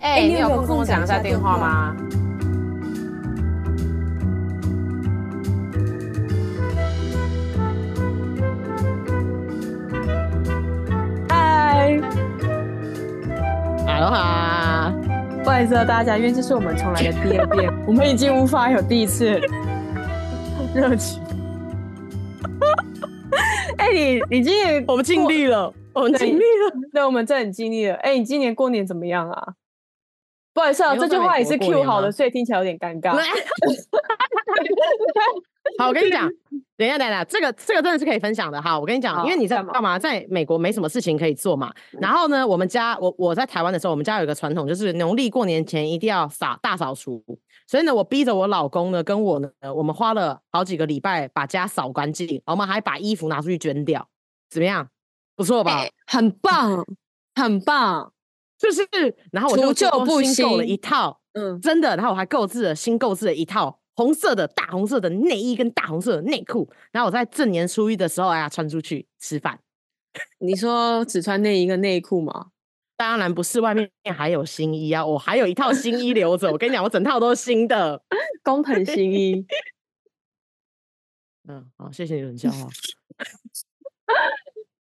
哎、欸，你有空跟我讲一下电话吗？嗨，哈喽哈，不好意思啊大家，因为这是我们重来的 第二遍，我们已经无法有第一次 热情。哎、欸，你你今年我们尽力了。我们尽力了，对，我们真的很尽力了。哎、欸，你今年过年怎么样啊？不好意思啊，这句话也是 Q 好的，所以听起来有点尴尬。好，我跟你讲，等一下，等一下，这个这个真的是可以分享的。哈，我跟你讲，因为你在干嘛？在美国没什么事情可以做嘛。然后呢，我们家我我在台湾的时候，我们家有一个传统，就是农历过年前一定要扫大扫除。所以呢，我逼着我老公呢，跟我呢，我们花了好几个礼拜把家扫干净，我们还把衣服拿出去捐掉，怎么样？不错吧？欸、很棒，很棒，就是。然后我就新购了一套，嗯，真的。然后我还购置了新购置了一套红色的大红色的内衣跟大红色的内裤。然后我在正年初一的时候，哎呀，穿出去吃饭。你说只穿内衣跟内裤吗？当然不是，外面还有新衣啊！我还有一套新衣留着。我跟你讲，我整套都是新的，工藤新衣。嗯，好，谢谢你冷笑话。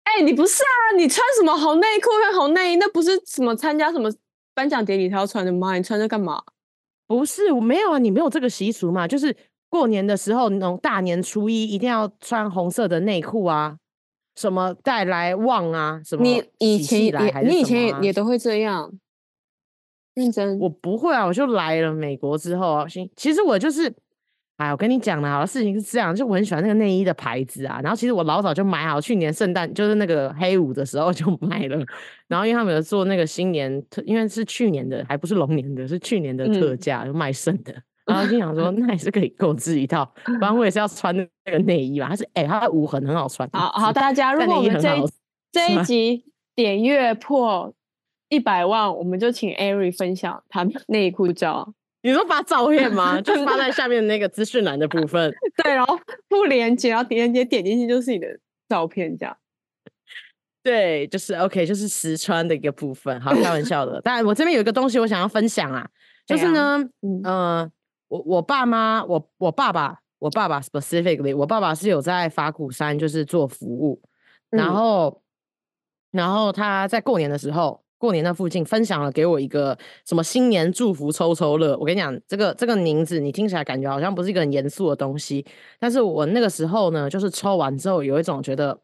哎、欸，你不是啊？你穿什么红内裤跟红内衣？那不是什么参加什么颁奖典礼才要穿的吗？你穿这干嘛？不是，我没有啊，你没有这个习俗嘛？就是过年的时候，那种大年初一一定要穿红色的内裤啊，什么带来旺啊，什么？你以前也，啊、你以前也也都会这样认真？我不会啊，我就来了美国之后啊，行，其实我就是。哎，我跟你讲了，好，事情是这样，就我很喜欢那个内衣的牌子啊。然后其实我老早就买好，去年圣诞就是那个黑五的时候就 买了。然后因为他们有做那个新年特，因为是去年的，还不是龙年的，是去年的特价，就、嗯、卖剩的。然后就想说，那也是可以购置一套，不然我也是要穿那个内衣吧。它是哎、欸，它的无痕很好穿。好好，大家 如果我们这一这一集点阅破一百万，我们就请 Ari 分享他内裤照。你说发照片吗？就是发在下面的那个资讯栏的部分。对，然后不连接，然后点链接点进去就是你的照片，这样。对，就是 OK，就是实穿的一个部分。好，开玩笑的。但我这边有一个东西我想要分享啊，就是呢，嗯、呃，我我爸妈，我我爸爸，我爸爸 specifically，我爸爸是有在法鼓山就是做服务，然后、嗯、然后他在过年的时候。过年那附近分享了给我一个什么新年祝福抽抽乐，我跟你讲，这个这个名字你听起来感觉好像不是一个很严肃的东西，但是我那个时候呢，就是抽完之后有一种觉得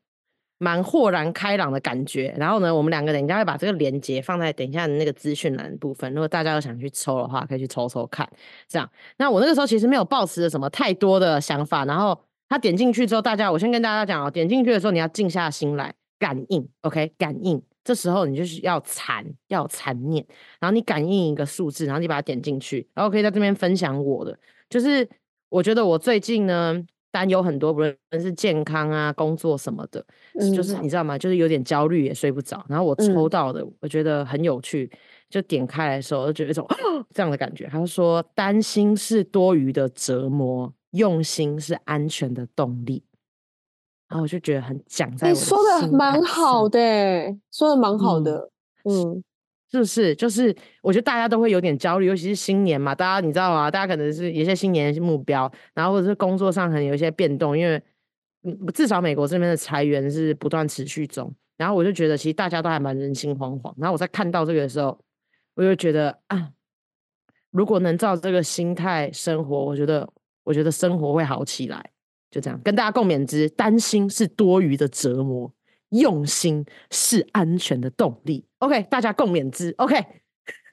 蛮豁然开朗的感觉。然后呢，我们两个等一下会把这个链接放在等一下的那个资讯栏部分，如果大家有想去抽的话，可以去抽抽看。这样，那我那个时候其实没有抱持着什么太多的想法，然后他点进去之后，大家我先跟大家讲哦，点进去的时候你要静下心来感应，OK，感应。这时候你就是要残，要残念，然后你感应一个数字，然后你把它点进去，然后可以在这边分享我的。就是我觉得我最近呢担忧很多，不论是健康啊、工作什么的，嗯、就是你知道吗？就是有点焦虑，也睡不着。然后我抽到的，我觉得很有趣，就点开来的时候，就觉得一种 这样的感觉。他说：“担心是多余的折磨，用心是安全的动力。”然后我就觉得很讲在我的心，说的蛮好的，说的蛮好的，嗯，是不是？就是我觉得大家都会有点焦虑，尤其是新年嘛，大家你知道吗？大家可能是有些新年目标，然后或者是工作上可能有一些变动，因为至少美国这边的裁员是不断持续中，然后我就觉得其实大家都还蛮人心惶惶。然后我在看到这个的时候，我就觉得啊，如果能照这个心态生活，我觉得我觉得生活会好起来。就这样跟大家共勉之，担心是多余的折磨，用心是安全的动力。OK，大家共勉之。OK，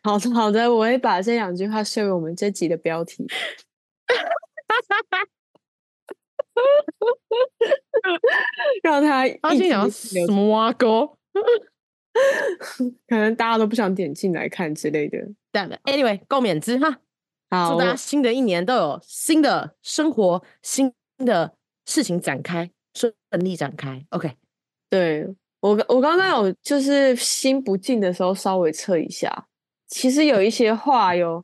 好的好的，我会把这两句话设为我们这集的标题。让他发现要什么挖沟，可能大家都不想点进来看之类的。但 Anyway，共勉之哈。好，祝大家新的一年都有新的生活新。的事情展开，顺利展开。OK，对，我我刚刚有就是心不静的时候稍微测一下，其实有一些话有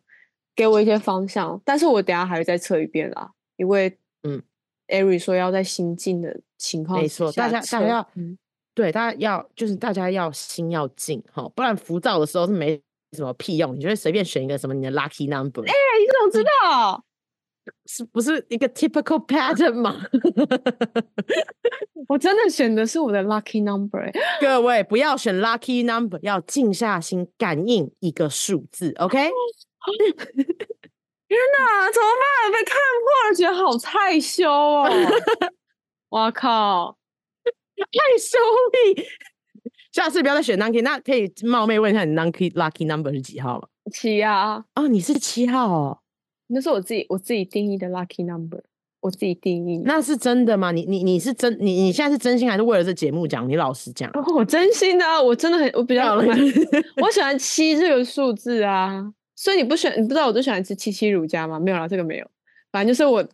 给我一些方向，但是我等下还会再测一遍啦，因为嗯，Ari 说要在心静的情况，没错，大家大家要、嗯、对大家要就是大家要心要静哈，不然浮躁的时候是没什么屁用，你就会随便选一个什么你的 lucky number。哎、欸，你怎么知道？是不是一个 typical pattern 吗？我真的选的是我的 lucky number。各位不要选 lucky number，要静下心感应一个数字。OK？天哪，怎么办？被看破了，觉得好害羞哦！我靠，害羞你！下次不要再选 lucky，那可以冒昧问一下你 lucky lucky number 是几号吗？七啊！哦，你是七号哦。那是我自己我自己定义的 lucky number，我自己定义。那是真的吗？你你你是真你你现在是真心还是为了这节目讲？你老实讲。哦，我真心的啊，我真的很我比较喜欢，我喜欢七这个数字啊。所以你不选，你不知道我最喜欢吃七七乳加吗？没有啦，这个没有。反正就是我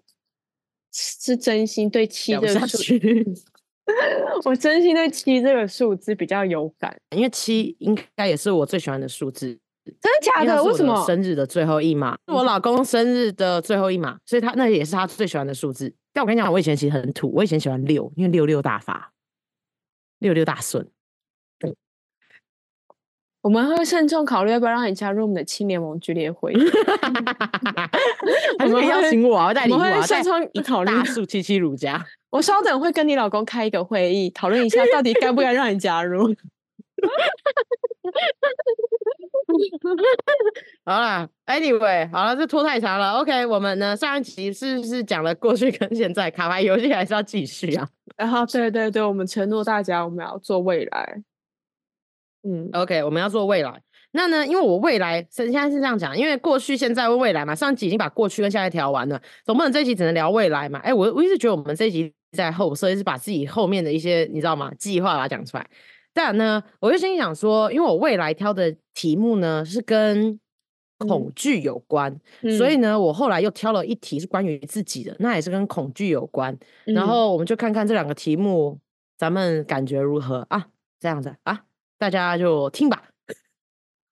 是真心对七这个数字，我真心对七这个数字比较有感，因为七应该也是我最喜欢的数字。真的假的？为什么？生日的最后一码，是我老公生日的最后一码，所以他那也是他最喜欢的数字。但我跟你讲，我以前其实很土，我以前喜欢六，因为六六大发，六六大顺。我们会慎重考虑要不要让你加入我们的青年盟剧烈会。还是可以邀请我啊，带你我会慎重考虑大数七七乳加。我稍等会跟你老公开一个会议，讨论一下到底该不该让你加入。好了，Anyway，好了，这拖太长了。OK，我们呢上一集是不是讲了过去跟现在？卡牌游戏还是要继续啊。然后，对对对，我们承诺大家，我们要做未来。嗯，OK，我们要做未来。那呢，因为我未来现在是这样讲，因为过去、现在、未来嘛。上一集已经把过去跟现在调完了，总不能这一集只能聊未来嘛？哎，我我一直觉得我们这一集在后，所以是把自己后面的一些你知道吗？计划把它讲出来。但呢，我就心里想说，因为我未来挑的题目呢是跟恐惧有关，嗯、所以呢，我后来又挑了一题是关于自己的，那也是跟恐惧有关。嗯、然后我们就看看这两个题目，咱们感觉如何啊？这样子啊，大家就听吧。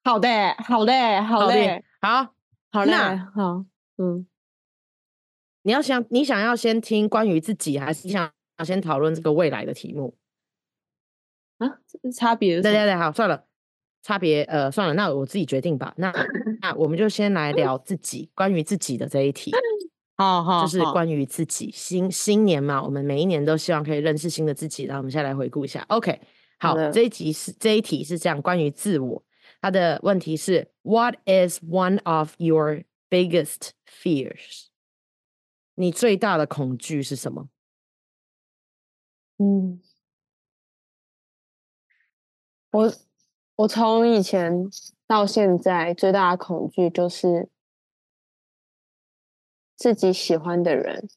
好的，好的，好的，好，好嘞，好，嗯，你要想，你想要先听关于自己，还是你想要先讨论这个未来的题目？啊，差别？对对对，好，算了，差别，呃，算了，那我自己决定吧。那 那我们就先来聊自己，关于自己的这一题。好 好，就是关于自己，新新年嘛，我们每一年都希望可以认识新的自己。然后我们现在来回顾一下。OK，好，好这一集是这一题是这样，关于自我，他的问题是：What is one of your biggest fears？你最大的恐惧是什么？嗯。我我从以前到现在最大的恐惧就是自己喜欢的人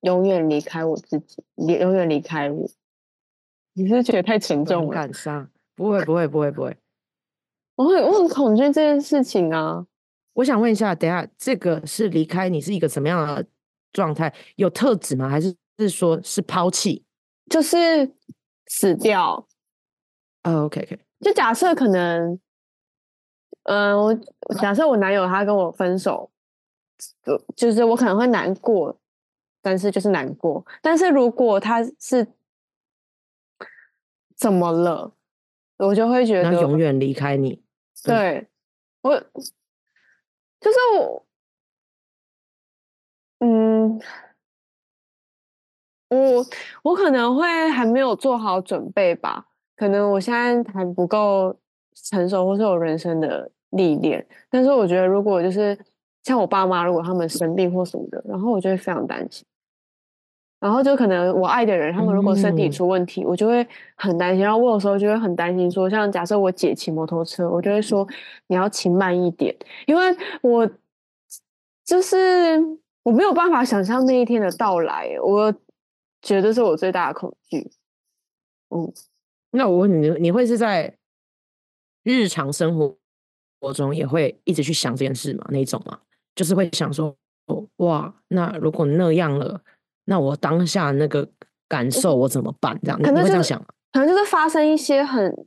永远离开我自己，永永远离开我。你是，是觉得太沉重了？感伤？不会不会不会不会，我会我很恐惧这件事情啊！我想问一下，等下这个是离开你是一个什么样的状态？有特质吗？还是是说是抛弃？就是死掉。Oh, OK OK，就假设可能，嗯、呃，我假设我男友他跟我分手，就就是我可能会难过，但是就是难过。但是如果他是怎么了，我就会觉得永远离开你。对，我就是我，嗯，我我可能会还没有做好准备吧。可能我现在还不够成熟，或是有人生的历练，但是我觉得，如果就是像我爸妈，如果他们生病或什么的，然后我就会非常担心。然后就可能我爱的人，他们如果身体出问题，嗯、我就会很担心。然后我有时候就会很担心，说像假设我姐骑摩托车，我就会说你要骑慢一点，因为我就是我没有办法想象那一天的到来，我觉得是我最大的恐惧。嗯。那我问你，你会是在日常生活活中也会一直去想这件事吗？那一种吗？就是会想说，哇，那如果那样了，那我当下那个感受我怎么办？这样，可能、就是、你会这样想吗？可能就是发生一些很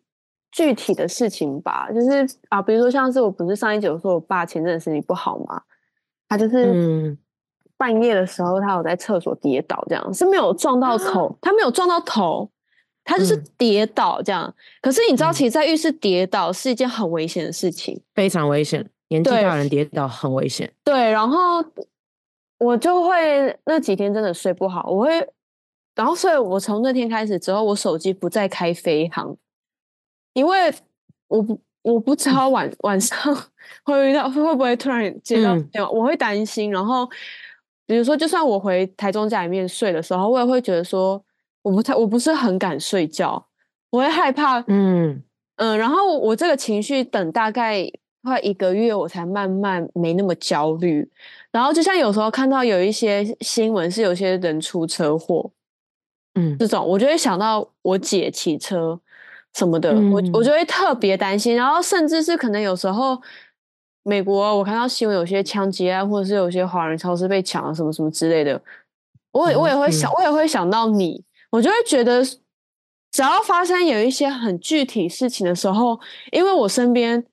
具体的事情吧。就是啊，比如说像是我不是上一集有说我爸前阵子身体不好吗？他就是半夜的时候，他有在厕所跌倒，这样是没有撞到头，他没有撞到头。他就是跌倒这样。嗯、可是你知道，其实，在浴室跌倒是一件很危险的事情，非常危险。年纪大人跌倒很危险。对，然后我就会那几天真的睡不好，我会，然后所以，我从那天开始之后，我手机不再开飞航，因为我不我不知道晚晚上 会遇到会不会突然接到电话，嗯、我会担心。然后比如说，就算我回台中家里面睡的时候，我也会觉得说，我不太我不是很敢睡觉，我会害怕。嗯嗯，然后我这个情绪等大概。快一个月，我才慢慢没那么焦虑。然后，就像有时候看到有一些新闻，是有些人出车祸，嗯，这种我就会想到我姐骑车什么的，嗯、我我就会特别担心。然后，甚至是可能有时候美国，我看到新闻有些枪击案，或者是有些华人超市被抢了什么什么之类的，我我也会想，嗯、我也会想到你，我就会觉得，只要发生有一些很具体事情的时候，因为我身边。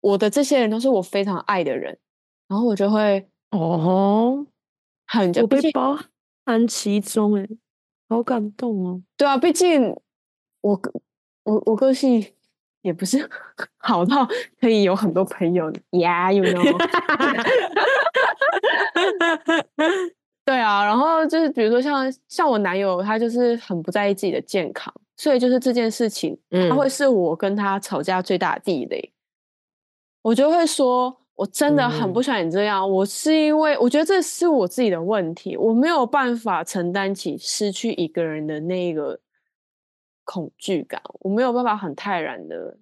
我的这些人都是我非常爱的人，然后我就会哦，很我被包含其中，哎，好感动哦。对啊，毕竟我我我个性也不是好到可以有很多朋友，Yeah，you know。对啊，然后就是比如说像像我男友，他就是很不在意自己的健康，所以就是这件事情，他会是我跟他吵架最大的地雷。我就会说，我真的很不喜欢你这样。嗯、我是因为我觉得这是我自己的问题，我没有办法承担起失去一个人的那个恐惧感，我没有办法很泰然的，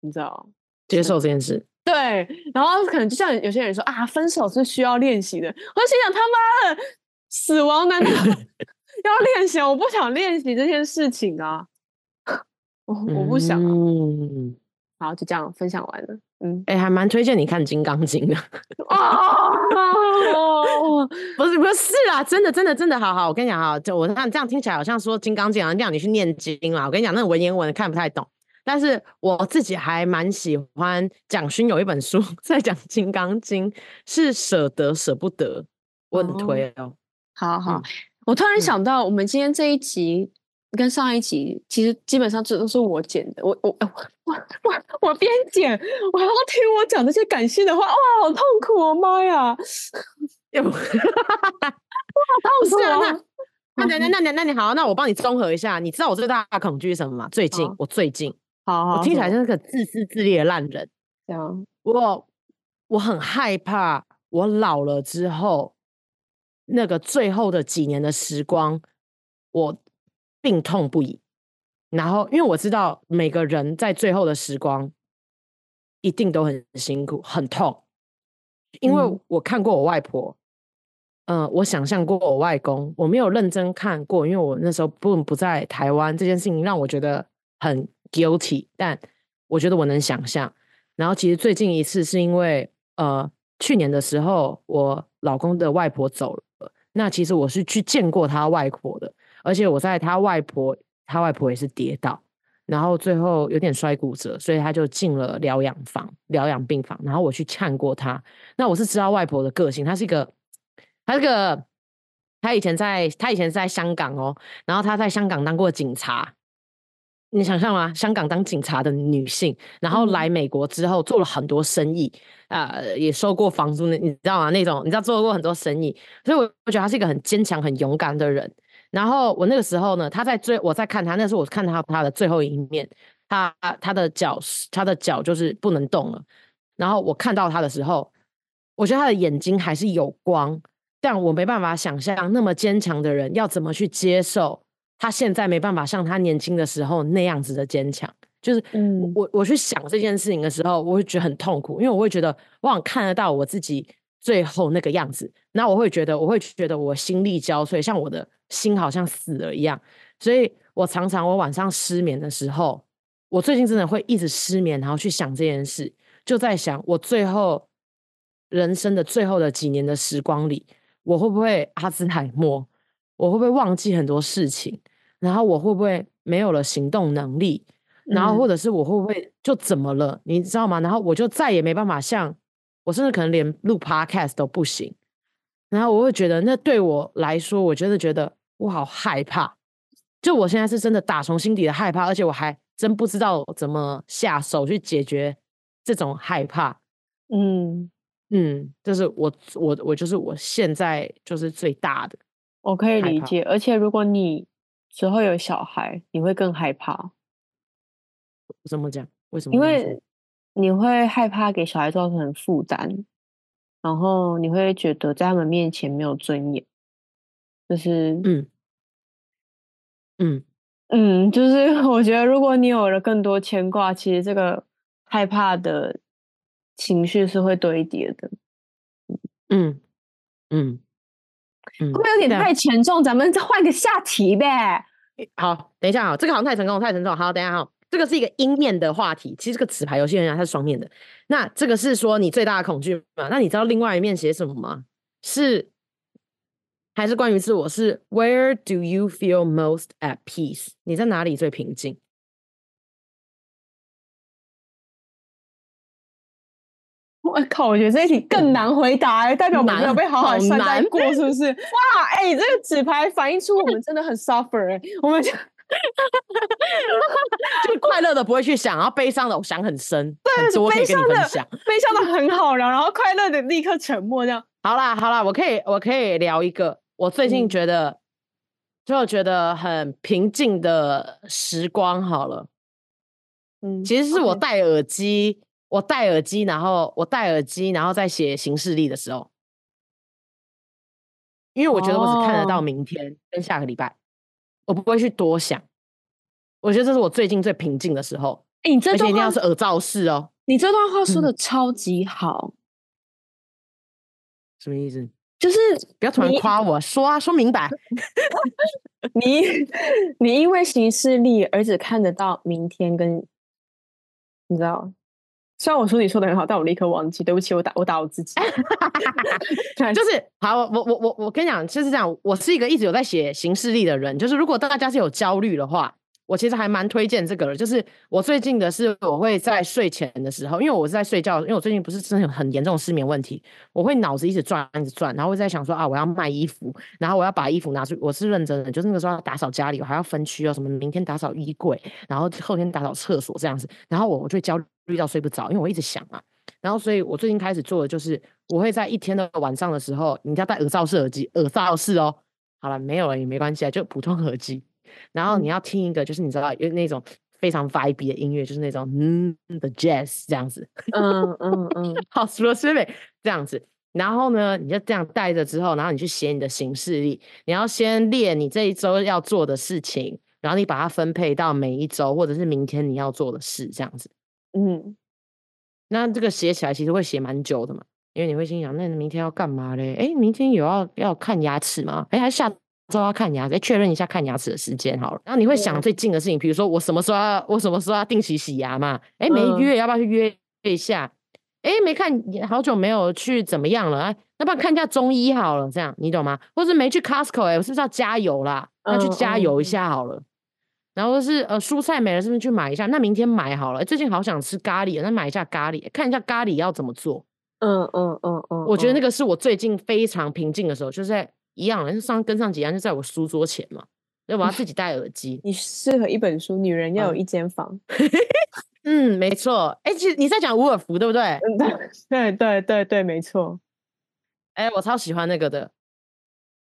你知道，接受这件事。对，然后可能就像有些人说啊，分手是需要练习的。我心想，他妈的，死亡难道 要练习？我不想练习这件事情啊，我我不想啊。嗯好，就这样分享完了。嗯，哎、欸，还蛮推荐你看《金刚经》的。哦，不是不是啦，真的真的真的，好好，我跟你讲哈，就我看这样听起来好像说《金刚经》好像让你去念经啦。我跟你讲，那个文言文看不太懂，但是我自己还蛮喜欢蒋勋有一本书在讲《金刚经》，是舍得舍不得，我很推哦。哦好好，嗯、我突然想到，我们今天这一集。跟上一集其实基本上这都是我剪的，我我我我我我边剪，我还要听我讲这些感性的话，哇，好痛苦哦，妈呀！又，哇，好痛苦啊！那那那那那那你好，那我帮你综合一下，你知道我最大的恐惧是什么吗？最近我最近，好，我听起来像是个自私自利的烂人。这样，我我很害怕，我老了之后，那个最后的几年的时光，我。病痛不已，然后因为我知道每个人在最后的时光一定都很辛苦、很痛，因为我看过我外婆，嗯、呃，我想象过我外公，我没有认真看过，因为我那时候不不在台湾，这件事情让我觉得很 guilty，但我觉得我能想象。然后其实最近一次是因为呃去年的时候，我老公的外婆走了，那其实我是去见过他外婆的。而且我在他外婆，他外婆也是跌倒，然后最后有点摔骨折，所以他就进了疗养房、疗养病房。然后我去看过他，那我是知道外婆的个性，她是一个，她是个，她以前在，她以前是在香港哦，然后她在香港当过警察，你想象吗？香港当警察的女性，然后来美国之后做了很多生意，啊、呃，也收过房租，你知道吗？那种你知道做过很多生意，所以我我觉得她是一个很坚强、很勇敢的人。然后我那个时候呢，她在追，我在看她，那时候我看她她的最后一面，她她的脚她的脚就是不能动了。然后我看到她的时候，我觉得她的眼睛还是有光，但我没办法想象那么坚强的人要怎么去接受他现在没办法像他年轻的时候那样子的坚强。就是我我去想这件事情的时候，我会觉得很痛苦，因为我会觉得我想看得到我自己最后那个样子，那我会觉得我会觉得我心力交瘁，像我的。心好像死了一样，所以我常常我晚上失眠的时候，我最近真的会一直失眠，然后去想这件事，就在想我最后人生的最后的几年的时光里，我会不会阿兹海默？我会不会忘记很多事情？然后我会不会没有了行动能力？然后或者是我会不会就怎么了？你知道吗？然后我就再也没办法像我，甚至可能连录 podcast 都不行。然后我会觉得，那对我来说，我真的觉得。我好害怕，就我现在是真的打从心底的害怕，而且我还真不知道怎么下手去解决这种害怕。嗯嗯，就是我我我就是我现在就是最大的，我可以理解。而且如果你之后有小孩，你会更害怕。怎么讲？为什么？因为你会害怕给小孩造成负担，然后你会觉得在他们面前没有尊严。就是嗯。嗯嗯，就是 我觉得，如果你有了更多牵挂，其实这个害怕的情绪是会堆叠的。嗯嗯嗯，会不会有点太沉重？咱们再换个下题呗。好，等一下啊，这个好像太沉重，太沉重。好，等一下哈，这个是一个阴面的话题。其实这个纸牌游戏人家它是双面的。那这个是说你最大的恐惧嘛？那你知道另外一面写什么吗？是。还是关于自我是 Where do you feel most at peace？你在哪里最平静？我靠！我觉得这一题更难回答，欸，代表我们没有被好好善待 过，是不是？哇！哎，欸，这个纸牌反映出我们真的很 suffer，欸。我们就就快乐的不会去想，然后悲伤的我想很深，对，很多可以跟你分享。悲伤的很好聊，然后快乐的立刻沉默，这样。好啦好啦，我可以我可以聊一个。我最近觉得，嗯、就觉得很平静的时光。好了，嗯，其实是我戴耳机，嗯、我戴耳机，然后我戴耳机，然后再写行事历的时候，因为我觉得我只看得到明天跟下个礼拜，哦、我不会去多想。我觉得这是我最近最平静的时候。哎、欸，你这段话一定要是耳罩式哦。你这段话说的超级好，嗯、什么意思？就是不要突然夸我，说啊，说明白。你你因为行事历而只看得到明天跟，你知道？虽然我说你说的很好，但我立刻忘记，对不起，我打我打我自己。就是好，我我我我跟你讲，就是这样。我是一个一直有在写行事历的人，就是如果大家是有焦虑的话。我其实还蛮推荐这个的，就是我最近的是，我会在睡前的时候，因为我是在睡觉，因为我最近不是真的有很严重的失眠问题，我会脑子一直转，一直转，然后会在想说啊，我要卖衣服，然后我要把衣服拿出，我是认真的，就是那个时候要打扫家里，我还要分区哦，什么明天打扫衣柜，然后后天打扫厕所这样子，然后我我就会焦虑到睡不着，因为我一直想嘛，然后所以我最近开始做的就是，我会在一天的晚上的时候，你要戴耳罩式耳机，耳罩式哦，好了，没有了也没关系啊，就普通耳机。然后你要听一个，就是你知道有那种非常 vibe 的音乐，就是那种嗯的 jazz 这样子，嗯嗯嗯，好 slow slow 这样子。然后呢，你就这样带着之后，然后你去写你的行事历，你要先列你这一周要做的事情，然后你把它分配到每一周或者是明天你要做的事，这样子。嗯，那这个写起来其实会写蛮久的嘛，因为你会心想，那你明天要干嘛嘞？哎，明天有要要看牙齿吗？哎，还是下。周要看牙齿，确认一下看牙齿的时间好了。然后你会想最近的事情，比如说我什么时候要，我什么时候要定期洗牙嘛？哎，没约，要不要去约一下？哎，没看，好久没有去，怎么样了？哎，要不要看一下中医好了？这样你懂吗？或是没去 Costco，哎，我是不是要加油啦？那去加油一下好了。嗯嗯、然后是呃，蔬菜没了，是不是去买一下？那明天买好了。最近好想吃咖喱，那买一下咖喱，看一下咖喱要怎么做。嗯嗯嗯嗯，我觉得那个是我最近非常平静的时候，就是在。一样，就上跟上几样就在我书桌前嘛，要我要自己戴耳机。你适合一本书，女人要有一间房。嗯，没错。哎、欸，其实你在讲伍尔夫对不对？嗯，对对对对，没错。哎、欸，我超喜欢那个的。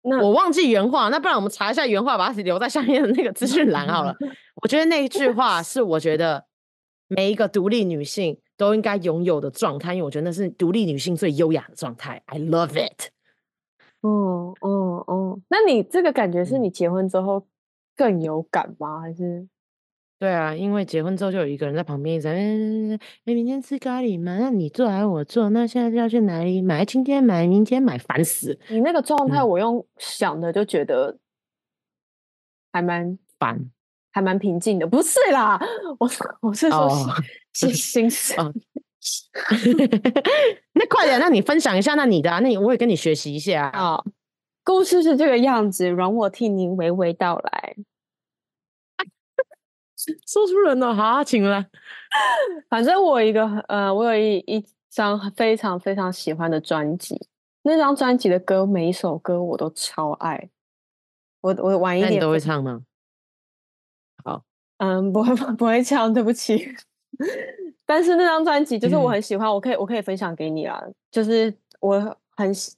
那我忘记原话，那不然我们查一下原话，把它留在下面的那个资讯栏好了。我觉得那一句话是我觉得每一个独立女性都应该拥有的状态，因为我觉得那是独立女性最优雅的状态。I love it。哦哦哦，那你这个感觉是你结婚之后更有感吗？还是？对啊，因为结婚之后就有一个人在旁边一直在，哎，明天吃咖喱吗？那你做还是我做？那现在就要去哪里买？今天买，明天买，烦死！你那个状态，我用想的就觉得还蛮烦，还蛮平静的。不是啦，我我是说是心思。那快点，那你分享一下，那你的啊，那你我也跟你学习一下啊。哦，故事是这个样子，容我替您娓娓道来。说出人了，好，请了。反正我一个呃，我有一一张非常非常喜欢的专辑，那张专辑的歌每一首歌我都超爱。我我晚一点你都会唱吗？好嗯，不会不会唱，对不起。但是那张专辑就是我很喜欢，嗯、我可以我可以分享给你啊。就是我很喜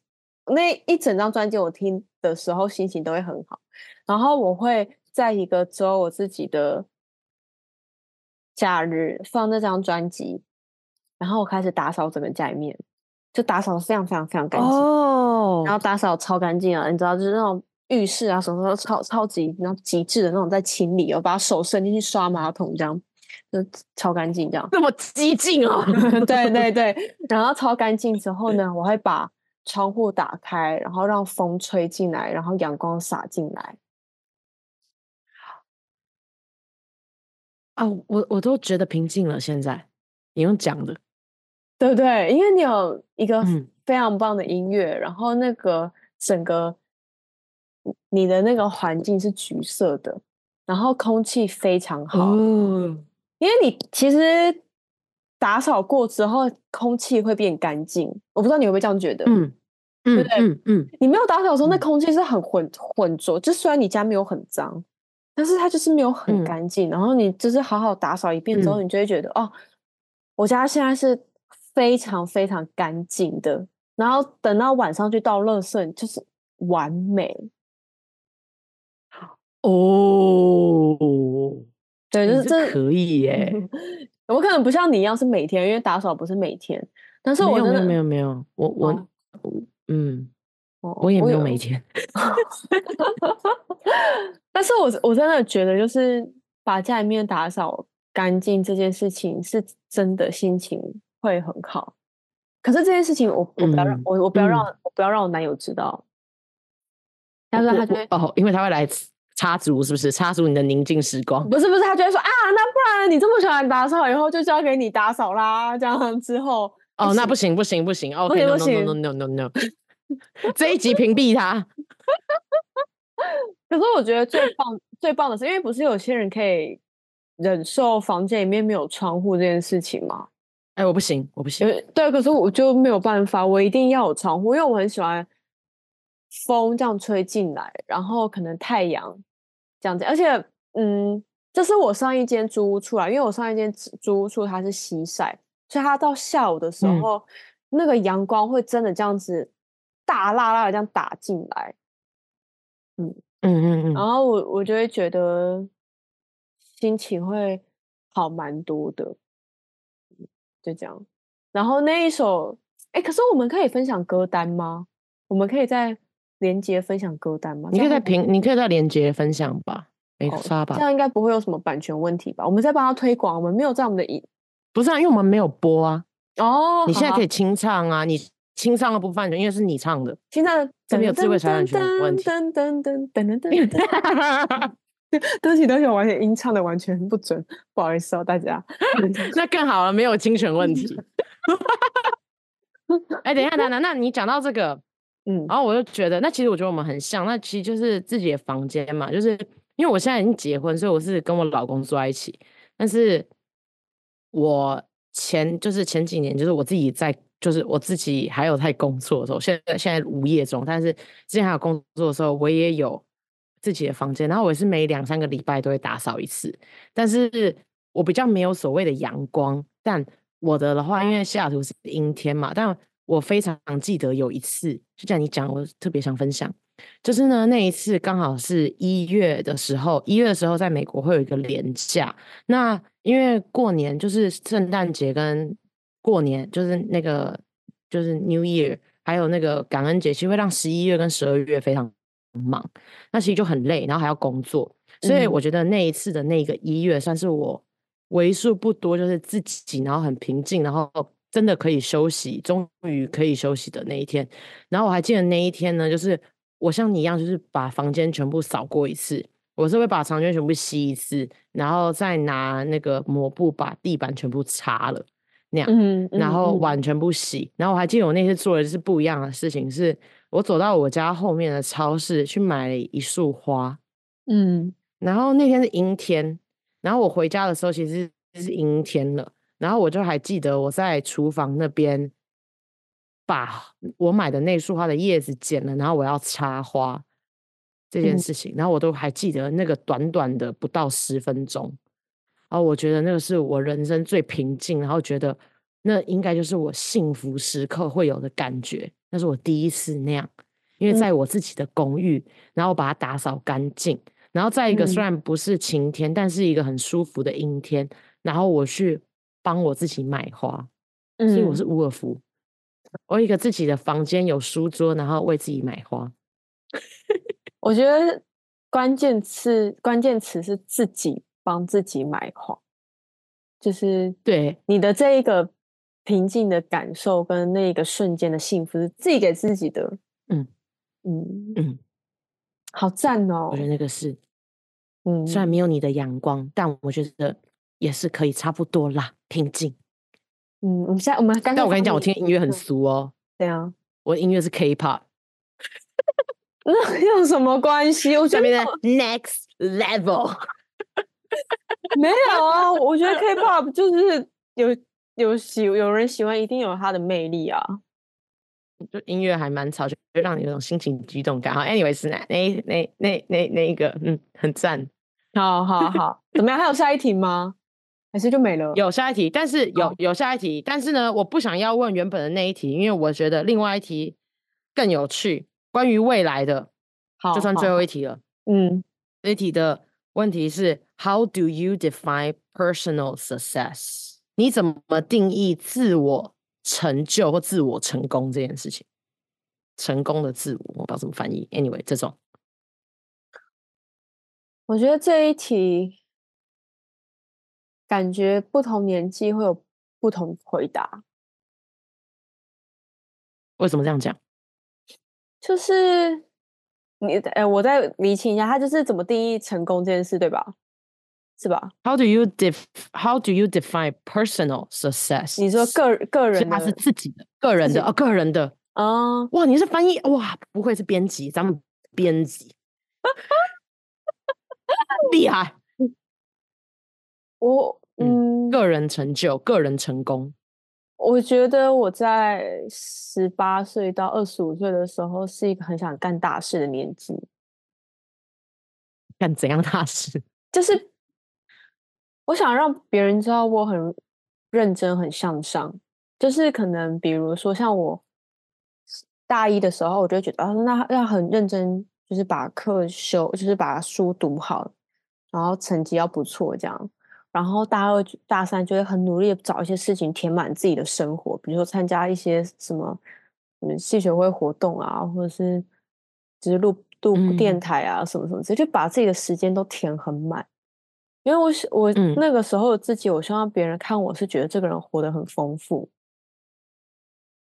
那一整张专辑，我听的时候心情都会很好。然后我会在一个只有我自己的假日放那张专辑，然后我开始打扫整个家里面，就打扫的非常非常非常干净哦。然后打扫超干净啊，你知道，就是那种浴室啊什么都超超级然后极致的那种在清理，我把手伸进去刷马桶这样。就超干净，这样那么激进哦！对对 对，然后超干净之后呢，我会把窗户打开，然后让风吹进来，然后阳光洒进来。啊，我我都觉得平静了。现在你用讲的，对不对？因为你有一个非常棒的音乐，嗯、然后那个整个你的那个环境是橘色的，然后空气非常好。哦因为你其实打扫过之后，空气会变干净。我不知道你会不会这样觉得？嗯，对不对？嗯，嗯，你没有打扫的时候，那空气是很浑浑浊。就虽然你家没有很脏，但是它就是没有很干净。嗯、然后你就是好好打扫一遍之后，你就会觉得、嗯、哦，我家现在是非常非常干净的。然后等到晚上去倒垃圾，就是完美。哦。对，就是这可以耶。我可能不像你一样是每天，因为打扫不是每天。但是我真的没有没有没有，我我、哦、嗯，我也没有每天。但是我我真的觉得，就是把家里面打扫干净这件事情，是真的心情会很好。可是这件事情我，我我不要让、嗯、我我不要让、嗯、我不要让我男友知道。他说他觉得哦，因为他会来。插足是不是？插足你的宁静时光？不是不是，他就会说啊，那不然你这么喜欢打扫，以后就交给你打扫啦。这样之后，哦，那不行不行不行，OK，不行 no no no no no no，这一集屏蔽他。可是我觉得最棒最棒的是，因为不是有些人可以忍受房间里面没有窗户这件事情吗？哎，我不行，我不行。对，可是我就没有办法，我一定要有窗户，因为我很喜欢。风这样吹进来，然后可能太阳这样子，而且，嗯，这是我上一间租屋处啊，因为我上一间租屋处它是西晒，所以它到下午的时候，嗯、那个阳光会真的这样子大辣辣的这样打进来，嗯嗯嗯嗯，然后我我就会觉得心情会好蛮多的，就这样。然后那一首，哎，可是我们可以分享歌单吗？我们可以在。连接分享歌单吗？你可以在评，你可以在连接分享吧，没发吧？这样应该不会有什么版权问题吧？我们在帮他推广，我们没有在我们的影，不是啊，因为我们没有播啊。哦，你现在可以清唱啊，你清唱的不犯权，因为是你唱的，清唱这没有智慧财产权问题。噔噔噔噔噔噔 对不起，对不起，我完全音唱的完全不准，不好意思哦，大家。那更好了，没有侵权问题。哎，等一下，等等，那你讲到这个。嗯，然后我就觉得，那其实我觉得我们很像，那其实就是自己的房间嘛，就是因为我现在已经结婚，所以我是跟我老公住在一起。但是我前就是前几年，就是我自己在，就是我自己还有在工作的时候，现在现在无业中，但是之前还有工作的时候，我也有自己的房间，然后我也是每两三个礼拜都会打扫一次。但是我比较没有所谓的阳光，但我的的话，因为西雅图是阴天嘛，但。我非常记得有一次，就像你讲，我特别想分享，就是呢，那一次刚好是一月的时候，一月的时候在美国会有一个连假。那因为过年就是圣诞节跟过年，就是那个就是 New Year，还有那个感恩节，其实会让十一月跟十二月非常忙，那其实就很累，然后还要工作，所以我觉得那一次的那个一月算是我为数不多就是自己，然后很平静，然后。真的可以休息，终于可以休息的那一天。然后我还记得那一天呢，就是我像你一样，就是把房间全部扫过一次。我是会把床卷全部吸一次，然后再拿那个抹布把地板全部擦了，那样，嗯然后碗全部洗。然后我还记得我那次做的是不一样的事情，是我走到我家后面的超市去买了一束花，嗯，然后那天是阴天，然后我回家的时候其实是阴天了。然后我就还记得我在厨房那边把我买的那束花的叶子剪了，然后我要插花这件事情，嗯、然后我都还记得那个短短的不到十分钟，然后我觉得那个是我人生最平静，然后觉得那应该就是我幸福时刻会有的感觉。那是我第一次那样，因为在我自己的公寓，嗯、然后把它打扫干净，然后在一个虽然不是晴天，嗯、但是一个很舒服的阴天，然后我去帮我自己买花，所以我是伍尔夫。我有一个自己的房间，有书桌，然后为自己买花。我觉得关键词关键词是自己帮自己买花，就是对你的这一个平静的感受跟那一个瞬间的幸福是自己给自己的。嗯嗯嗯，好赞哦！我觉得那个是，嗯，虽然没有你的阳光，但我觉得也是可以差不多啦，平静。嗯，我们现在我们刚刚，但我跟你讲，我听音乐很俗哦。对啊，我的音乐是 K-pop，那有什么关系？我这边的 Next Level 没有啊。我觉得 K-pop 就是有有喜有人喜欢，一定有它的魅力啊。就音乐还蛮吵，就会让你有种心情激动感。好，anyways，那那那那那那一个，嗯，很赞。好好好，怎么样？还有下一题吗？还是就没了？有下一题，但是有有下一题，但是呢，我不想要问原本的那一题，因为我觉得另外一题更有趣，关于未来的，好，就算最后一题了。嗯，这一题的问题是：How do you define personal success？你怎么定义自我成就或自我成功这件事情？成功的自我，我不知道怎么翻译。Anyway，这种，我觉得这一题。感觉不同年纪会有不同回答。为什么这样讲？就是你，哎，我再厘清一下，他就是怎么定义成功这件事，对吧？是吧？How do you def How do you define personal success？你说个个人，他是自己的、个人的、哦，个人的啊！哇，你是翻译哇？不愧是编辑？咱们编辑厉害。我。嗯，个人成就、个人成功，我觉得我在十八岁到二十五岁的时候是一个很想干大事的年纪。干怎样大事？就是我想让别人知道我很认真、很向上。就是可能比如说像我大一的时候，我就觉得啊，那要很认真，就是把课修，就是把书读好，然后成绩要不错，这样。然后大二、大三就会很努力的找一些事情填满自己的生活，比如说参加一些什么嗯系学会活动啊，或者是就是录录电台啊什么什么之类，就把自己的时间都填很满。因为我我那个时候的自己，我希望别人看我是觉得这个人活得很丰富，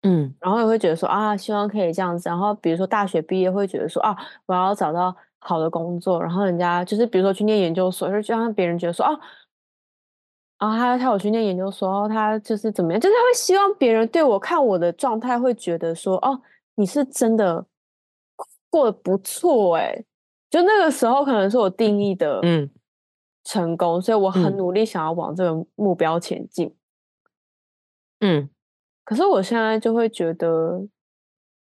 嗯，然后也会觉得说啊，希望可以这样子。然后比如说大学毕业会觉得说啊，我要找到好的工作，然后人家就是比如说去念研究所，就让别人觉得说啊。然后他他有去念研究所，他就是怎么样？就是他会希望别人对我看我的状态，会觉得说：“哦，你是真的过得不错。”哎，就那个时候可能是我定义的嗯成功，嗯、所以我很努力想要往这个目标前进。嗯，可是我现在就会觉得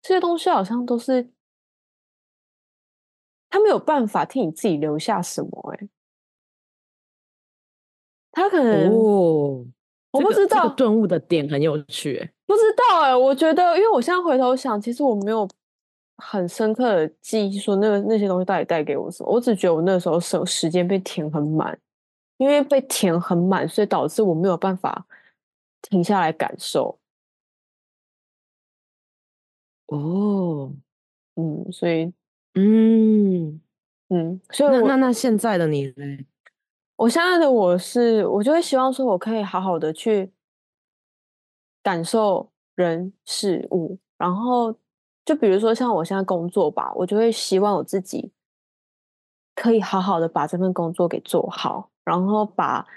这些东西好像都是他没有办法替你自己留下什么哎。他可能哦，我不知道这个顿悟的点很有趣，不知道哎，我觉得，因为我现在回头想，其实我没有很深刻的记忆，说那个那些东西到底带给我什么。我只觉得我那时候时时间被填很满，因为被填很满，所以导致我没有办法停下来感受。哦，嗯，所以，嗯嗯，所以那那那现在的你呢？我现在的我是，我就会希望说，我可以好好的去感受人事物，然后就比如说像我现在工作吧，我就会希望我自己可以好好的把这份工作给做好，然后把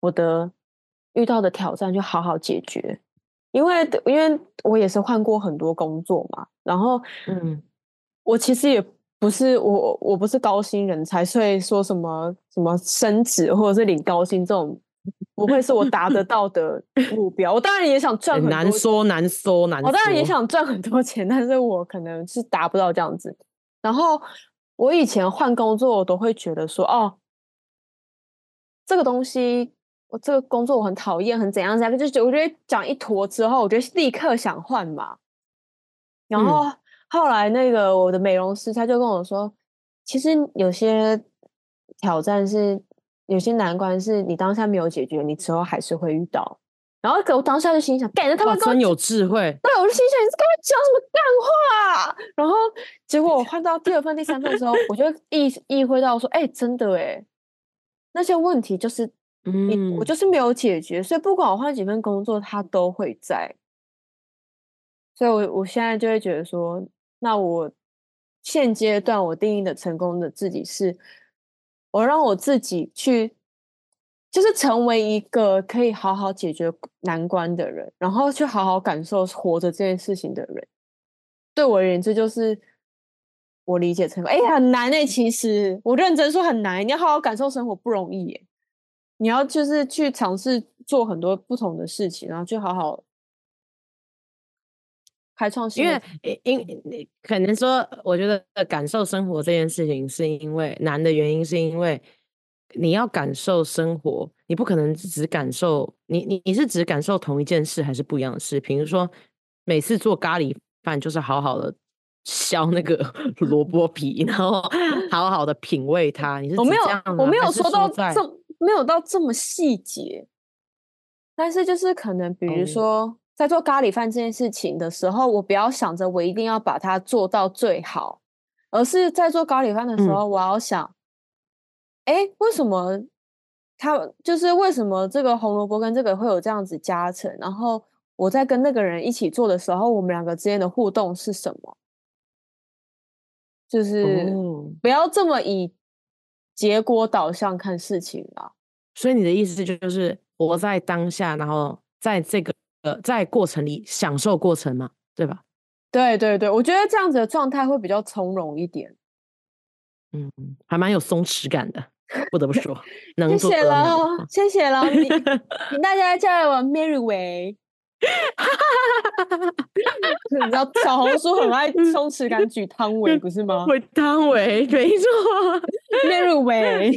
我的遇到的挑战就好好解决，因为因为我也是换过很多工作嘛，然后嗯，我其实也。不是我，我不是高薪人才，所以说什么什么升职或者是领高薪这种，不会是我达得到的 目标。我当然也想赚很多钱，难说难说难说。我当然也想赚很多钱，但是我可能是达不到这样子。然后我以前换工作，我都会觉得说，哦，这个东西，我这个工作我很讨厌，很怎样怎样，就是我觉得讲一坨之后，我就立刻想换嘛。然后、嗯、后来那个我的美容师他就跟我说，其实有些挑战是，有些难关是你当下没有解决，你之后还是会遇到。然后我当下就心想，感觉他们真有智慧。对，我就心想，你是跟我讲什么干话？然后结果我换到第二份、第三份的时候，我就意意会到说，哎、欸，真的哎，那些问题就是，嗯，我就是没有解决，所以不管我换几份工作，它都会在。所以我，我我现在就会觉得说，那我现阶段我定义的成功的自己是，我让我自己去。就是成为一个可以好好解决难关的人，然后去好好感受活着这件事情的人。对我而言，这就是我理解成功。哎，很难哎，其实我认真说很难。你要好好感受生活不容易耶。你要就是去尝试做很多不同的事情，然后去好好开创新。因为，因为可能说，我觉得感受生活这件事情，是因为难的原因，是因为。你要感受生活，你不可能只感受你你你是只感受同一件事，还是不一样的事？比如说，每次做咖喱饭就是好好的削那个 萝卜皮，然后 好好的品味它。你是我没有我没有说到这没有到这么细节，但是就是可能比如说在做咖喱饭这件事情的时候，我不要想着我一定要把它做到最好，而是在做咖喱饭的时候，我要想。嗯哎，为什么他就是为什么这个红萝卜跟这个会有这样子加成？然后我在跟那个人一起做的时候，我们两个之间的互动是什么？就是不要这么以结果导向看事情啊。所以你的意思就是活在当下，然后在这个呃在过程里享受过程嘛，对吧？对对对，我觉得这样子的状态会比较从容一点。嗯，还蛮有松弛感的。不得不说，谢谢了，谢谢了，请大家叫我 Mary Wei。你知道小红书很爱松弛感举汤唯，不是吗？会汤唯，没错，Mary Wei。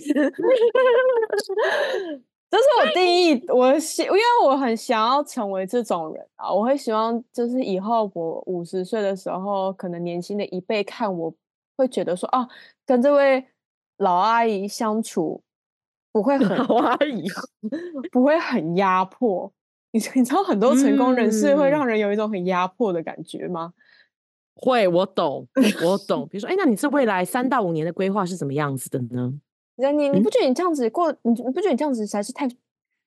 这是我定义，我希，因为我很想要成为这种人啊，我会希望就是以后我五十岁的时候，可能年轻的一辈看我会觉得说，啊，跟这位。老阿姨相处不会很老阿姨 不会很压迫，你你知道很多成功人士会让人有一种很压迫的感觉吗？嗯、会，我懂，我懂。比如说，哎，那你这未来三到五年的规划是怎么样子的呢？你你你不觉得你这样子过，你你不觉得你这样子实在是太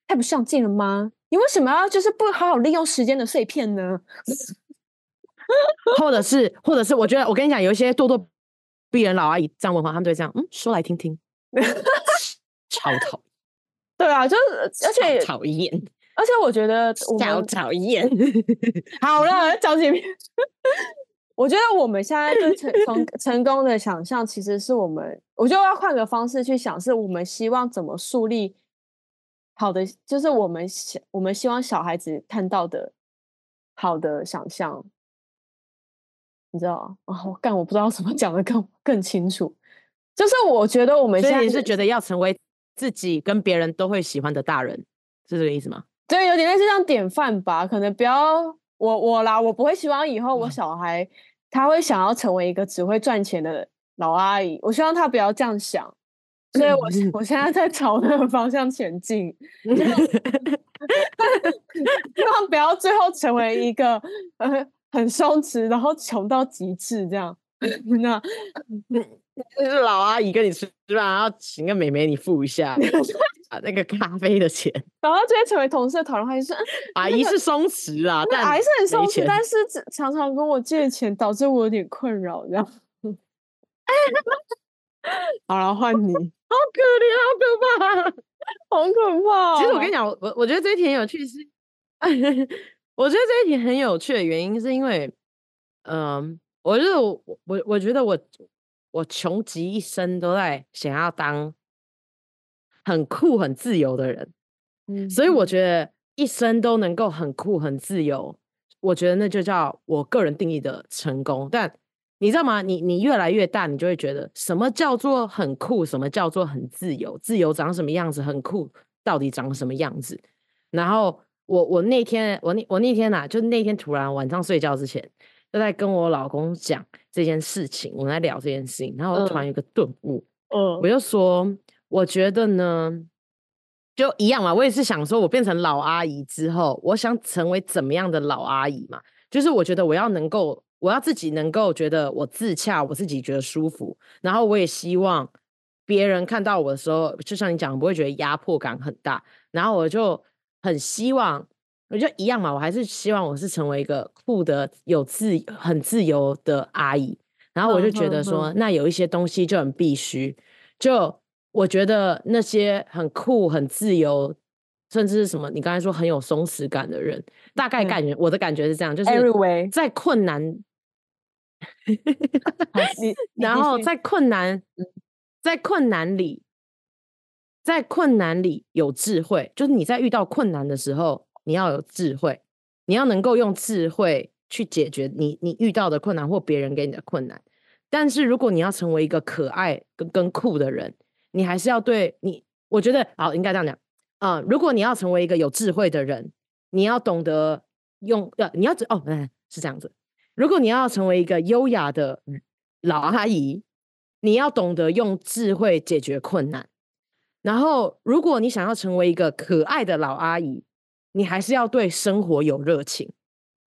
太不上进了吗？你为什么要就是不好好利用时间的碎片呢？或者是，或者是，我觉得我跟你讲，有一些多多。鄙人老阿姨这样问话，他们都会这样，嗯，说来听听，超讨厌。对啊，就是而且讨厌，而且我觉得我超讨厌。好了，讲前面。我觉得我们现在对成成成功的想象，其实是我们，我就要换个方式去想，是我们希望怎么树立好的，就是我们想我们希望小孩子看到的好的想象。你知道啊？我干，我不知道怎么讲的更更清楚。就是我觉得我们现在是觉得要成为自己跟别人都会喜欢的大人，是这个意思吗？对，有点类似像典范吧。可能不要我我啦，我不会希望以后我小孩、嗯、他会想要成为一个只会赚钱的老阿姨。我希望他不要这样想，所以我我现在在朝那个方向前进，希望不要最后成为一个呃。很松弛，然后穷到极致，这样。那就是老阿姨跟你吃饭，然后请个美眉你付一下啊那个咖啡的钱，然后直接成为同事的讨论话题是：阿姨是松弛啊，但阿姨是很松弛，但是常常跟我借钱，导致我有点困扰，这样。好了，换你，好可怜，好可怕，好可怕、哦。其实我跟你讲，我我觉得这一题很有趣是。我觉得这一题很有趣的原因，是因为，嗯、呃，我就是我我我觉得我我穷极一生都在想要当很酷很自由的人，嗯，所以我觉得一生都能够很酷很自由，我觉得那就叫我个人定义的成功。但你知道吗？你你越来越大，你就会觉得什么叫做很酷，什么叫做很自由？自由长什么样子？很酷到底长什么样子？然后我我那天我那我那天呐、啊，就那天突然晚上睡觉之前，就在跟我老公讲这件事情，我们在聊这件事情，然后突然有个顿悟，嗯，我就说，我觉得呢，就一样嘛，我也是想说，我变成老阿姨之后，我想成为怎么样的老阿姨嘛？就是我觉得我要能够。我要自己能够觉得我自洽，我自己觉得舒服，然后我也希望别人看到我的时候，就像你讲，不会觉得压迫感很大。然后我就很希望，我就一样嘛，我还是希望我是成为一个酷的、有自很自由的阿姨。然后我就觉得说，嗯、那有一些东西就很必须。就我觉得那些很酷、很自由。甚至是什么？你刚才说很有松弛感的人，大概感觉、嗯、我的感觉是这样，就是在困难，你然后在困难，在困难里，在困难里有智慧，就是你在遇到困难的时候，你要有智慧，你要能够用智慧去解决你你遇到的困难或别人给你的困难。但是如果你要成为一个可爱跟跟酷的人，你还是要对你，我觉得好，应该这样讲。啊、呃，如果你要成为一个有智慧的人，你要懂得用呃，你要哦，嗯，是这样子。如果你要成为一个优雅的老阿姨，你要懂得用智慧解决困难。然后，如果你想要成为一个可爱的老阿姨，你还是要对生活有热情。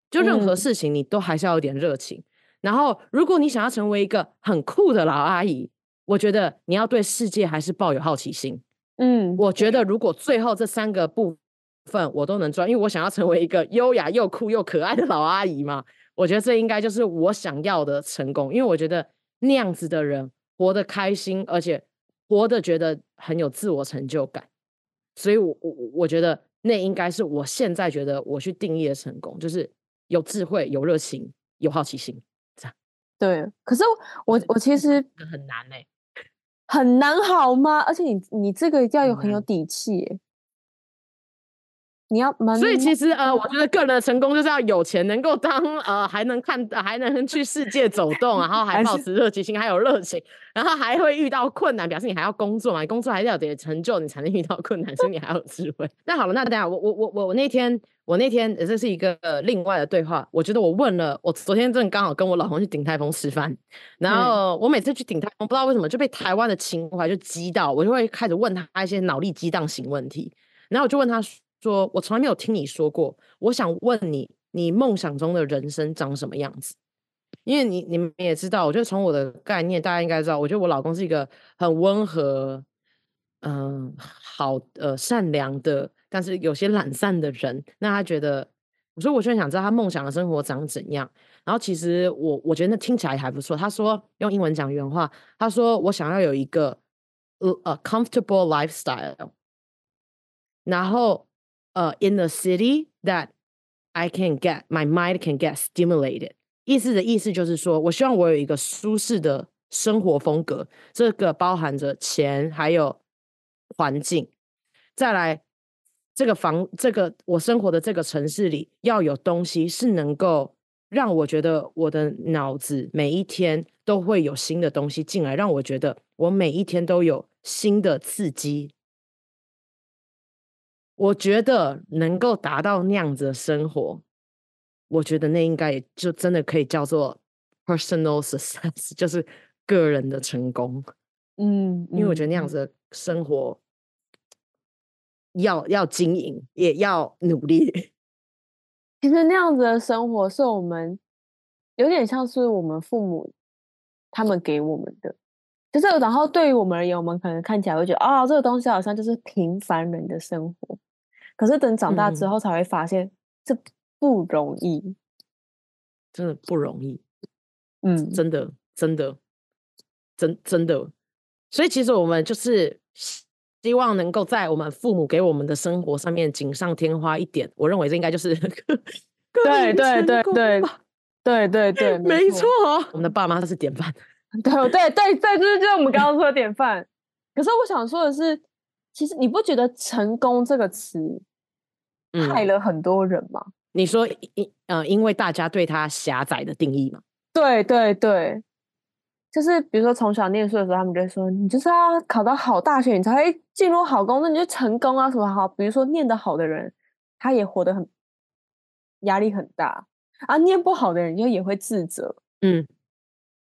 就任何事情，你都还是要有点热情。嗯、然后，如果你想要成为一个很酷的老阿姨，我觉得你要对世界还是抱有好奇心。嗯，我觉得如果最后这三个部分我都能做，因为我想要成为一个优雅又酷又可爱的老阿姨嘛，我觉得这应该就是我想要的成功。因为我觉得那样子的人活得开心，而且活得觉得很有自我成就感，所以我我我觉得那应该是我现在觉得我去定义的成功，就是有智慧、有热情、有好奇心，这样。对，可是我我其实很难欸。很难好吗？而且你你这个要有很有底气耶，你要蛮。所以其实呃，我觉得个人的成功就是要有钱，能够当呃，还能看，还能去世界走动，然后还保持热情心，还有热情，然后还会遇到困难，表示你还要工作嘛，你工作还是要有点成就，你才能遇到困难，所以你还有智慧。那好了，那等下我我我我我那天。我那天这是一个呃另外的对话，我觉得我问了，我昨天正刚好跟我老公去鼎泰丰吃饭，然后我每次去鼎泰丰，不知道为什么就被台湾的情怀就激到，我就会开始问他一些脑力激荡型问题，然后我就问他说：“我从来没有听你说过，我想问你，你梦想中的人生长什么样子？因为你你们也知道，我觉得从我的概念，大家应该知道，我觉得我老公是一个很温和，嗯、好呃善良的。”但是有些懒散的人，那他觉得，所以我就想知道他梦想的生活长怎样。然后其实我我觉得那听起来还不错。他说用英文讲原话，他说我想要有一个呃 comfortable lifestyle，然后呃、in the city that I can get my mind can get stimulated。意思的意思就是说我希望我有一个舒适的生活风格，这个包含着钱还有环境，再来。这个房，这个我生活的这个城市里，要有东西是能够让我觉得我的脑子每一天都会有新的东西进来，让我觉得我每一天都有新的刺激。我觉得能够达到那样子的生活，我觉得那应该也就真的可以叫做 personal success，就是个人的成功。嗯，因为我觉得那样子的生活。要要经营，也要努力。其实那样子的生活是我们有点像是我们父母他们给我们的，就是然后对于我们而言，我们可能看起来会觉得啊、哦，这个东西好像就是平凡人的生活。可是等长大之后，才会发现、嗯、这不容易，真的不容易。嗯，真的，真的，真真的。所以其实我们就是。希望能够在我们父母给我们的生活上面锦上添花一点，我认为这应该就是对对对对对对对，没错，我们的爸妈都是典范，对对对对，就是就是我们刚刚说的典范。可是我想说的是，其实你不觉得“成功”这个词害了很多人吗？嗯、你说因呃，因为大家对他狭窄的定义嘛。对对对，就是比如说从小念书的时候，他们就会说，你就是要考到好大学，你才会进入好工作，你就成功啊什么好。比如说念得好的人，他也活得很压力很大啊，念不好的人就也会自责，嗯。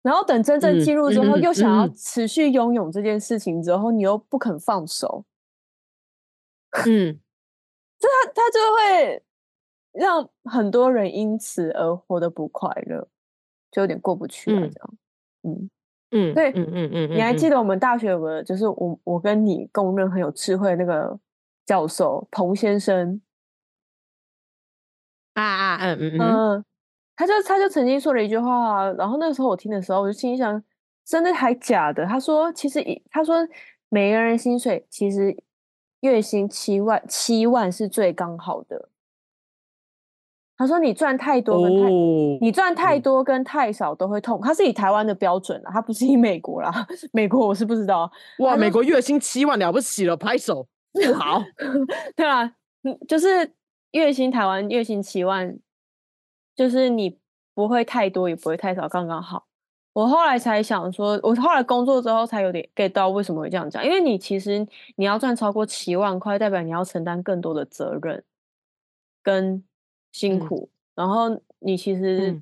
然后等真正进入之后，又想要持续拥有这件事情之后，你又不肯放手，嗯，这他他就会让很多人因此而活得不快乐，就有点过不去了，这样，嗯。嗯，对，嗯嗯嗯，你还记得我们大学有个，就是我我跟你公认很有智慧那个教授彭先生，啊啊嗯嗯嗯。他就他就曾经说了一句话，然后那个时候我听的时候，我就心想：真的还假的？他说：其实，他说每个人薪水其实月薪七万，七万是最刚好的。他说你赚太多跟太，哦、你赚太多跟太少都会痛。他是以台湾的标准啦，他不是以美国啦。美国我是不知道。哇，美国月薪七万了不起了，拍手。好，对啊，就是月薪台湾月薪七万。就是你不会太多，也不会太少，刚刚好。我后来才想说，我后来工作之后才有点 get 到为什么会这样讲。因为你其实你要赚超过七万块，代表你要承担更多的责任跟辛苦，嗯、然后你其实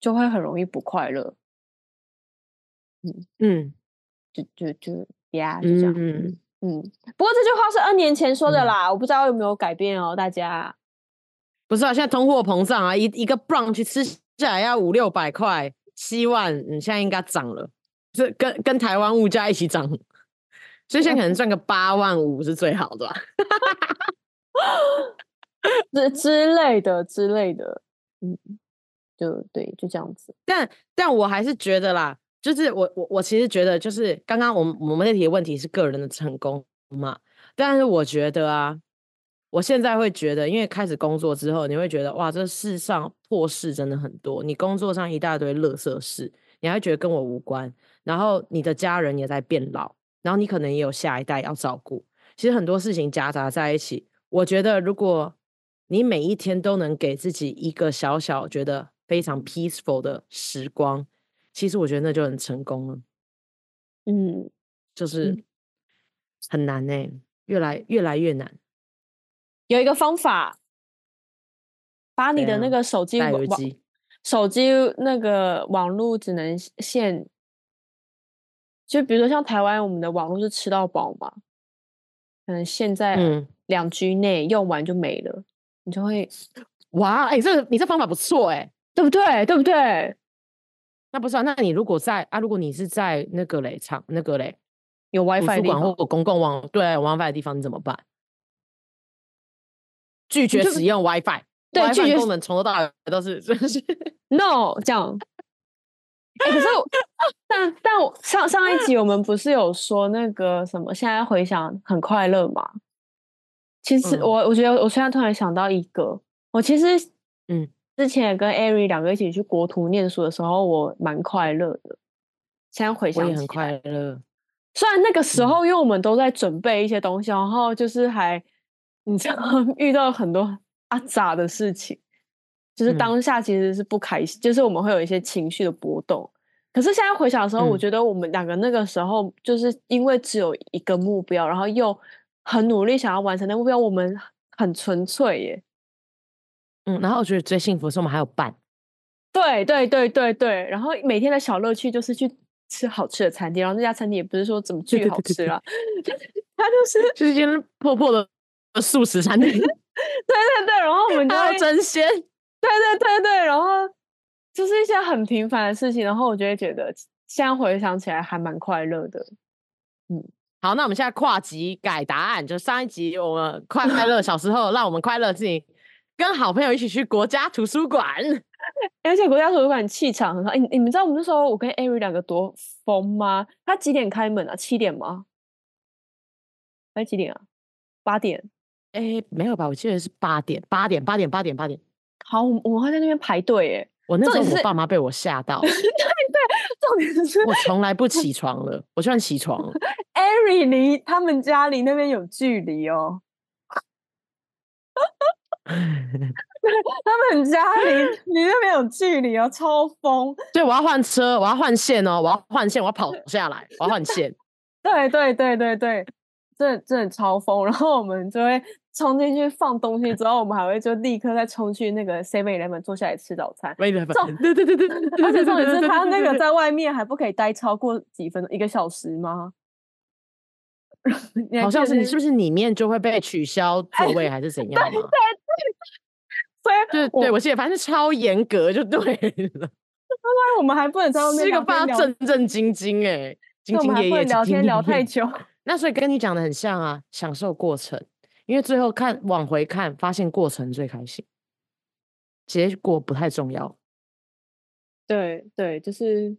就会很容易不快乐。嗯嗯，就就就呀，就这样。嗯嗯。不过这句话是二年前说的啦，嗯、我不知道有没有改变哦，大家。不是啊，现在通货膨胀啊，一一个 brunch 吃下来要五六百块，七万，你现在应该涨了，这跟跟台湾物价一起涨，所以现在可能赚个八万五是最好的吧，之之类的之类的，嗯，就对，就这样子。但但我还是觉得啦，就是我我我其实觉得，就是刚刚我们我们那题的问题是个人的成功嘛，但是我觉得啊。我现在会觉得，因为开始工作之后，你会觉得哇，这世上破事真的很多。你工作上一大堆垃圾事，你还会觉得跟我无关。然后你的家人也在变老，然后你可能也有下一代要照顾。其实很多事情夹杂在一起。我觉得，如果你每一天都能给自己一个小小觉得非常 peaceful 的时光，其实我觉得那就很成功了。嗯，就是很难呢、欸，越来越来越难。有一个方法，把你的那个手机网手机那个网络只能限，就比如说像台湾，我们的网络是吃到饱嘛，可能现在两 G 内用完就没了，嗯、你就会 哇，哎、欸，这你这方法不错哎、欸，对不对？对不对？那不是啊，那你如果在啊，如果你是在那个嘞场那个嘞有 WiFi 的地方或公共网对 WiFi 的地方，你怎么办？拒绝使用 WiFi，对拒绝功能从头到尾都是 就是 No 这样。可是但但我上上一集我们不是有说那个什么？现在回想很快乐嘛？其实我、嗯、我觉得我现在突然想到一个，我其实嗯，之前也跟艾瑞两个一起去国图念书的时候，我蛮快乐的。现在回想也很快乐，虽然那个时候因为我们都在准备一些东西，然后就是还。你知道 遇到很多阿杂的事情，就是当下其实是不开心，嗯、就是我们会有一些情绪的波动。可是现在回想的时候，嗯、我觉得我们两个那个时候就是因为只有一个目标，然后又很努力想要完成那目标，我们很纯粹耶。嗯，然后我觉得最幸福的是我们还有伴。对对对对对，然后每天的小乐趣就是去吃好吃的餐厅，然后那家餐厅也不是说怎么巨好吃啦，它就是就是一间破破的。素食餐厅，对对对，然后我们就要争先，对对对对，然后就是一些很平凡的事情，然后我就会觉得现在回想起来还蛮快乐的。嗯，好，那我们现在跨集改答案，就上一集我们快快乐小时候，让我们快乐自己跟好朋友一起去国家图书馆，而且国家图书馆气场很好。哎，你们知道我们那时候我跟艾瑞两个多疯吗？他几点开门啊？七点吗？哎，几点啊？八点。哎、欸，没有吧？我记得是八点，八点，八点，八点，八点。好，我们会在那边排队。哎，我那时候我爸妈被我吓到。对对，重点是我从来不起床了，我居然起床了。Ari 离他们家离那边有距离哦。他们家离离那边有距离哦，超疯。对，我要换车，我要换线哦，我要换线，我要跑下来，我要换线。对对对对对，这这超疯。然后我们就会冲进去放东西，之后我们还会就立刻再冲去那个 Seven Eleven 坐下来吃早餐。对对对对对，而且重点是他那个在外面还不可以待超过几分钟，一个小时吗？好像是你是不是里面就会被取消 座位还是怎样吗？对对对，所以对对，我记得反正超严格就对了。因为我们还不能在外面吃个饭正正经经哎，兢兢业业聊天聊太久。那所以跟你讲的很像啊，享受过程，因为最后看往回看，发现过程最开心，结果不太重要。对对，就是，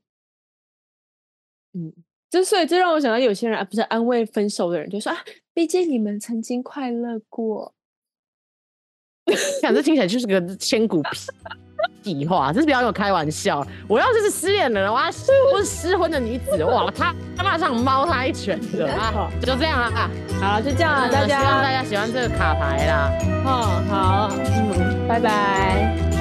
嗯。就所以，这让我想到有些人啊，不是安慰分手的人，就说啊，毕竟你们曾经快乐过。看这听起来就是个千古屁话，这是不要跟我开玩笑。我要是是失恋的人，我要是不是失婚的女子，哇，他他马上猫他一拳的啊！就这样了啊，好，就这样了，大家希望大家喜欢这个卡牌啦。嗯，好，嗯，拜拜。